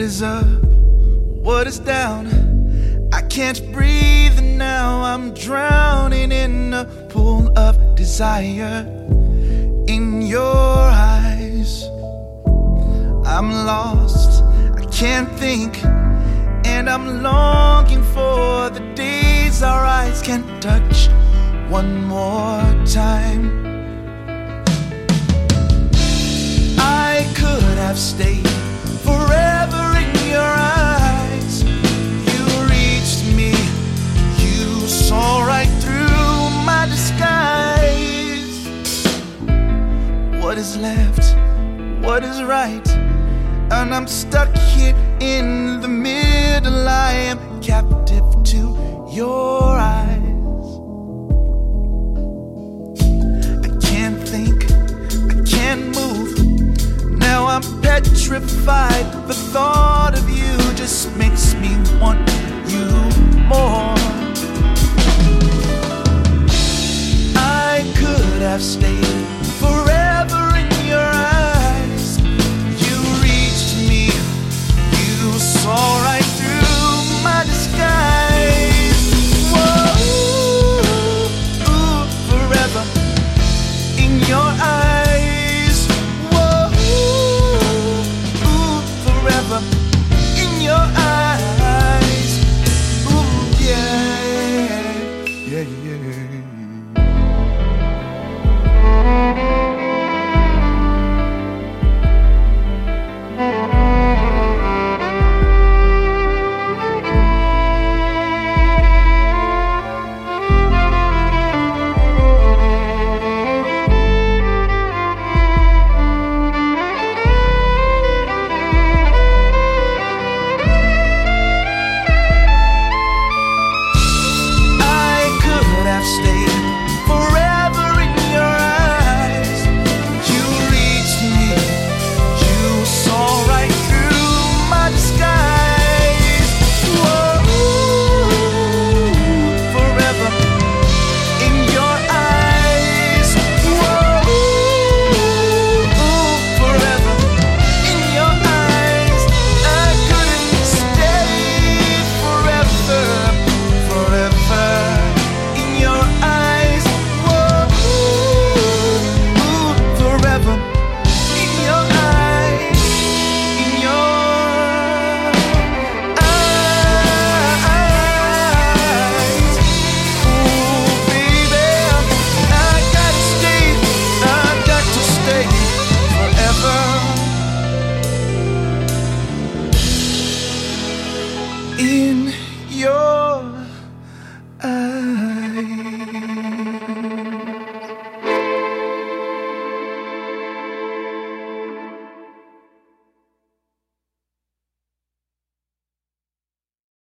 is up? What is down? I can't breathe now. I'm drowning in a pool of desire in your eyes. I'm lost. I can't think. And I'm longing for the days our eyes can touch one more time. I could have stayed is left? What is right? And I'm stuck here in the middle. I am captive to your eyes. I can't think, I can't move. Now I'm petrified. The thought of you just makes me want you more.